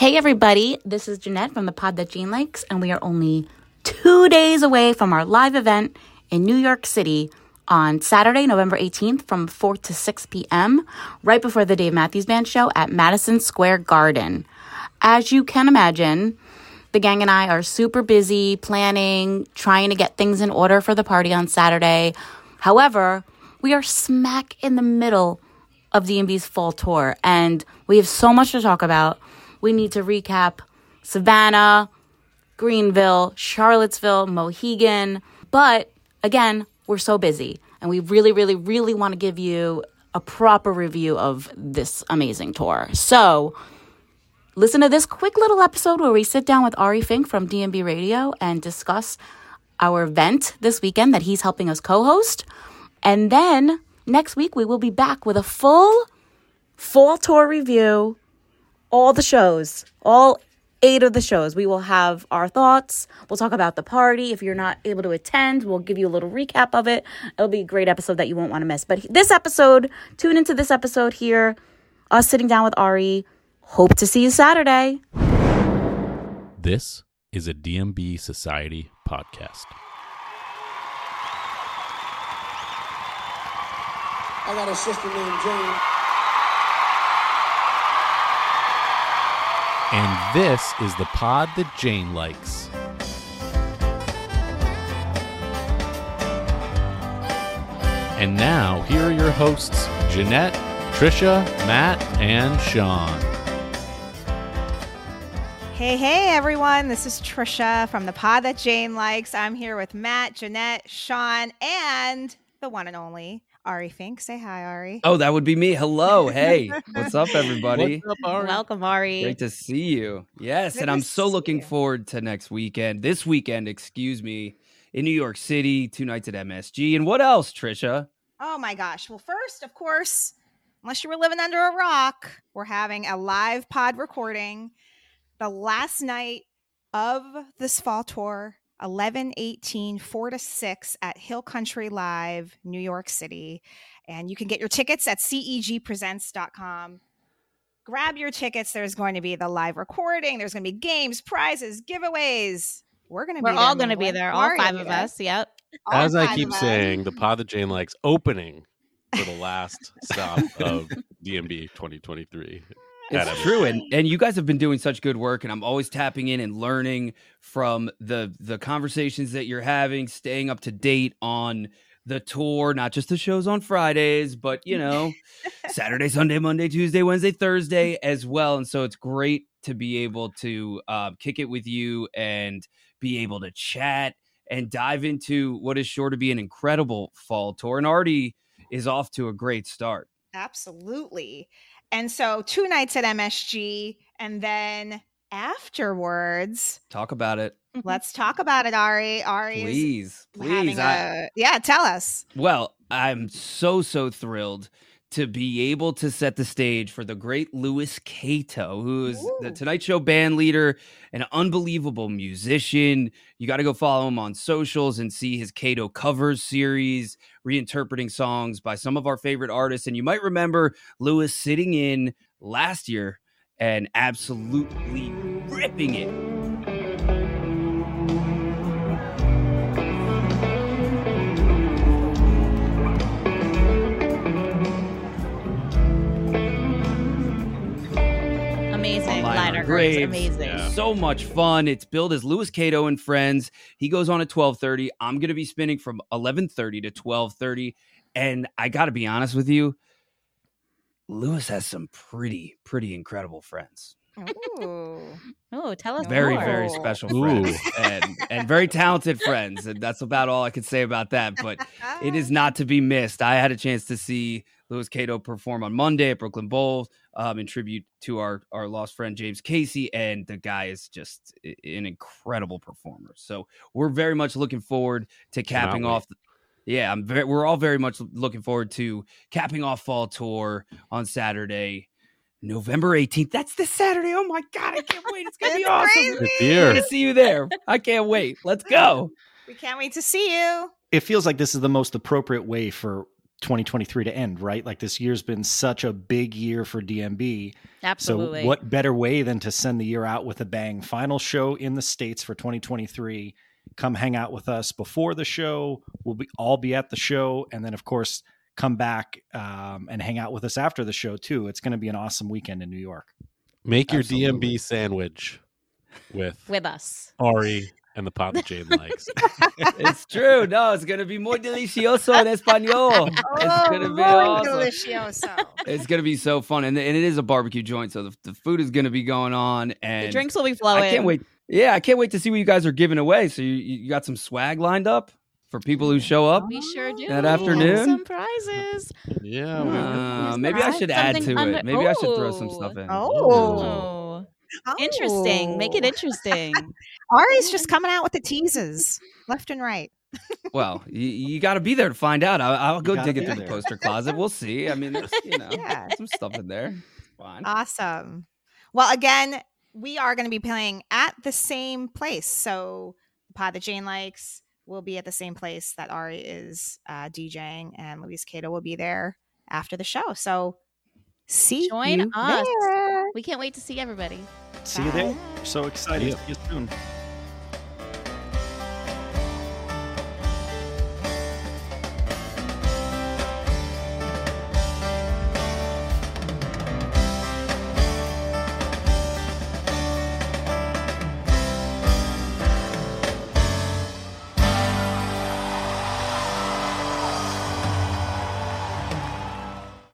Hey, everybody, this is Jeanette from the pod that Jane likes, and we are only two days away from our live event in New York City on Saturday, November 18th from 4 to 6 p.m., right before the Dave Matthews Band show at Madison Square Garden. As you can imagine, the gang and I are super busy planning, trying to get things in order for the party on Saturday. However, we are smack in the middle of DMB's fall tour, and we have so much to talk about. We need to recap Savannah, Greenville, Charlottesville, Mohegan. But again, we're so busy, and we really, really, really want to give you a proper review of this amazing tour. So, listen to this quick little episode where we sit down with Ari Fink from DMB Radio and discuss our event this weekend that he's helping us co host. And then next week, we will be back with a full fall tour review, all the shows, all eight of the shows. We will have our thoughts. We'll talk about the party. If you're not able to attend, we'll give you a little recap of it. It'll be a great episode that you won't want to miss. But this episode, tune into this episode here, us sitting down with Ari. Hope to see you Saturday. This is a DMB Society podcast. I got a sister named Jane. And this is the pod that Jane likes. And now, here are your hosts Jeanette, Trisha, Matt, and Sean. Hey, hey, everyone. This is Trisha from the pod that Jane likes. I'm here with Matt, Jeanette, Sean, and the one and only Ari Fink. Say hi, Ari. Oh, that would be me. Hello. Hey, what's up, everybody? What's up, Ari? Welcome, Ari. Great to see you. Yes, Good and I'm so looking you. forward to next weekend. This weekend, excuse me, in New York City, two nights at MSG. And what else, Trisha? Oh, my gosh. Well, first, of course, unless you were living under a rock, we're having a live pod recording the last night of this fall tour 11 18 4 to 6 at hill country live new york city and you can get your tickets at cegpresents.com grab your tickets there's going to be the live recording there's going to be games prizes giveaways we're going to be We're be all going to be there, all five of there. us. Yep. All As I keep of us. saying, the pod that Jane likes opening for the last stop of DMB 2023. It's MSG. true, and and you guys have been doing such good work, and I'm always tapping in and learning from the the conversations that you're having, staying up to date on the tour, not just the shows on Fridays, but you know, Saturday, Sunday, Monday, Tuesday, Wednesday, Thursday as well. And so it's great to be able to uh, kick it with you and be able to chat and dive into what is sure to be an incredible fall tour, and already is off to a great start. Absolutely. And so two nights at MSG and then afterwards, Talk about it, mm-hmm. let's talk about it, Ari. Ari please, please. I, a yeah, tell us. Well, I'm so so thrilled to be able to set the stage for the great Louis Cato, who is the Tonight Show band leader, an unbelievable musician. You got to go follow him on socials and see his Cato covers series, reinterpreting songs by some of our favorite artists. And you might remember Louis sitting in last year and absolutely ripping it. Amazing. Lie in Our Graves. Graves. Amazing. Yeah. So much fun. It's billed as Louis Cato and Friends. He goes on at 12:30. I'm going to be spinning from 11:30 to 12:30 and I got to be honest with you, Louis has some pretty pretty incredible friends. Ooh. Oh, tell us Very more. very special friends and and very talented friends and that's about all I can say about that, but it is not to be missed. I had a chance to see Louis Cato perform on Monday at Brooklyn Bowl um, in tribute to our our lost friend James Casey, and the guy is just an incredible performer. So we're very much looking forward to capping wait. off. Yeah, I'm very. We're all very much looking forward to capping off fall tour on Saturday. November 18th. That's this Saturday. Oh my God. I can't wait. It's going to be awesome. crazy. It's I'm going to see you there. I can't wait. Let's go. We can't wait to see you. it feels like this is the most appropriate way for 2023 to end, right? Like this year's been such a big year for DMB. Absolutely. So, what better way than to send the year out with a bang? Final show in the States for 2023. Come hang out with us before the show. We'll be all be at the show. And then, of course, come back um, and hang out with us after the show, too. It's going to be an awesome weekend in New York. Make your Absolutely. DMB sandwich with With us. Ari and the pod that Jane likes. it's true. No, it's gonna be muy delicioso en español. It's Oh, gonna be muy awesome. delicioso. It's gonna be so fun, and, and it is a barbecue joint, so the, the food is gonna be going on, and The drinks will be flowing. I can't wait. Yeah, I can't wait to see what you guys are giving away. So you, you got some swag lined up for people who show up. We sure do. That afternoon? Some prizes. yeah. Uh, maybe I should add to under- it. Maybe I should throw some Oh. stuff in. Oh. Oh. Interesting. Make it Oh. interesting. Ari's just coming out with the teases left and right. Well, you, you got to be there to find out. I, I'll go dig it through the poster closet. We'll see. I mean, there's you know Yeah. some stuff in there. Fine. Awesome. Well, again, we are going to be playing at the same place. So, the pod that Jane likes will be at the same place that Ari is uh, DJing, and Louis Cato will be there after the show. So, see Join you us. there. We can't wait to see everybody. See you there. Bye. So excited Yeah. see you soon.